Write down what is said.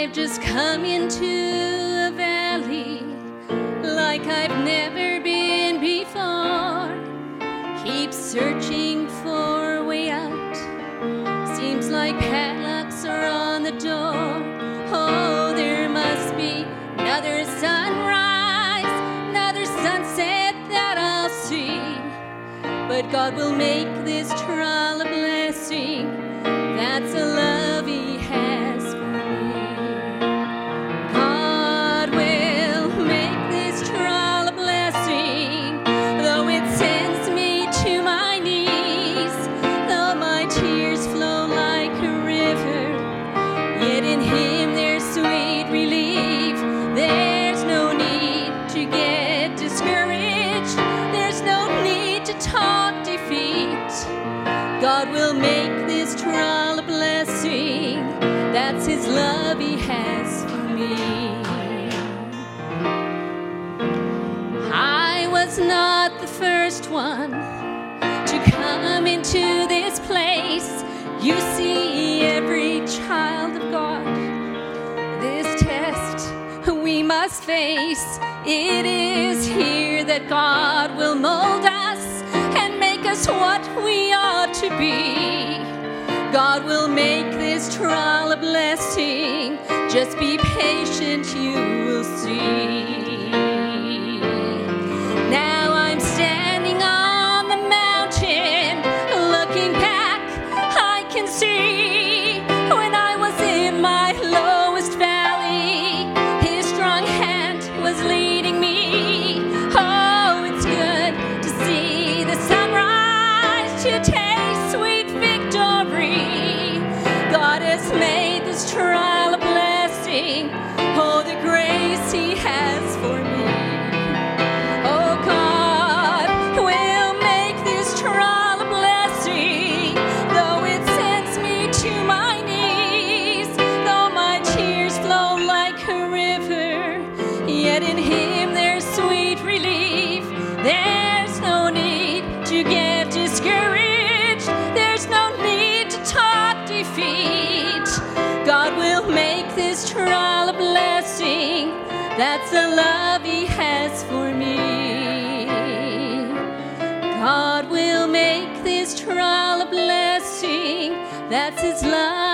I've just come into a valley like I've never been before. Keep searching for a way out. Seems like padlocks are on the door. Oh, there must be another sunrise, another sunset that I'll see. But God will make this trial a blessing. Talk defeat. God will make this trial a blessing. That's His love He has for me. I was not the first one to come into this place. You see, every child of God, this test we must face. It is here that God will mold us us what we ought to be. God will make this trial a blessing. Just be patient, you In Him there's sweet relief. There's no need to get discouraged. There's no need to talk defeat. God will make this trial a blessing. That's the love He has for me. God will make this trial a blessing. That's His love.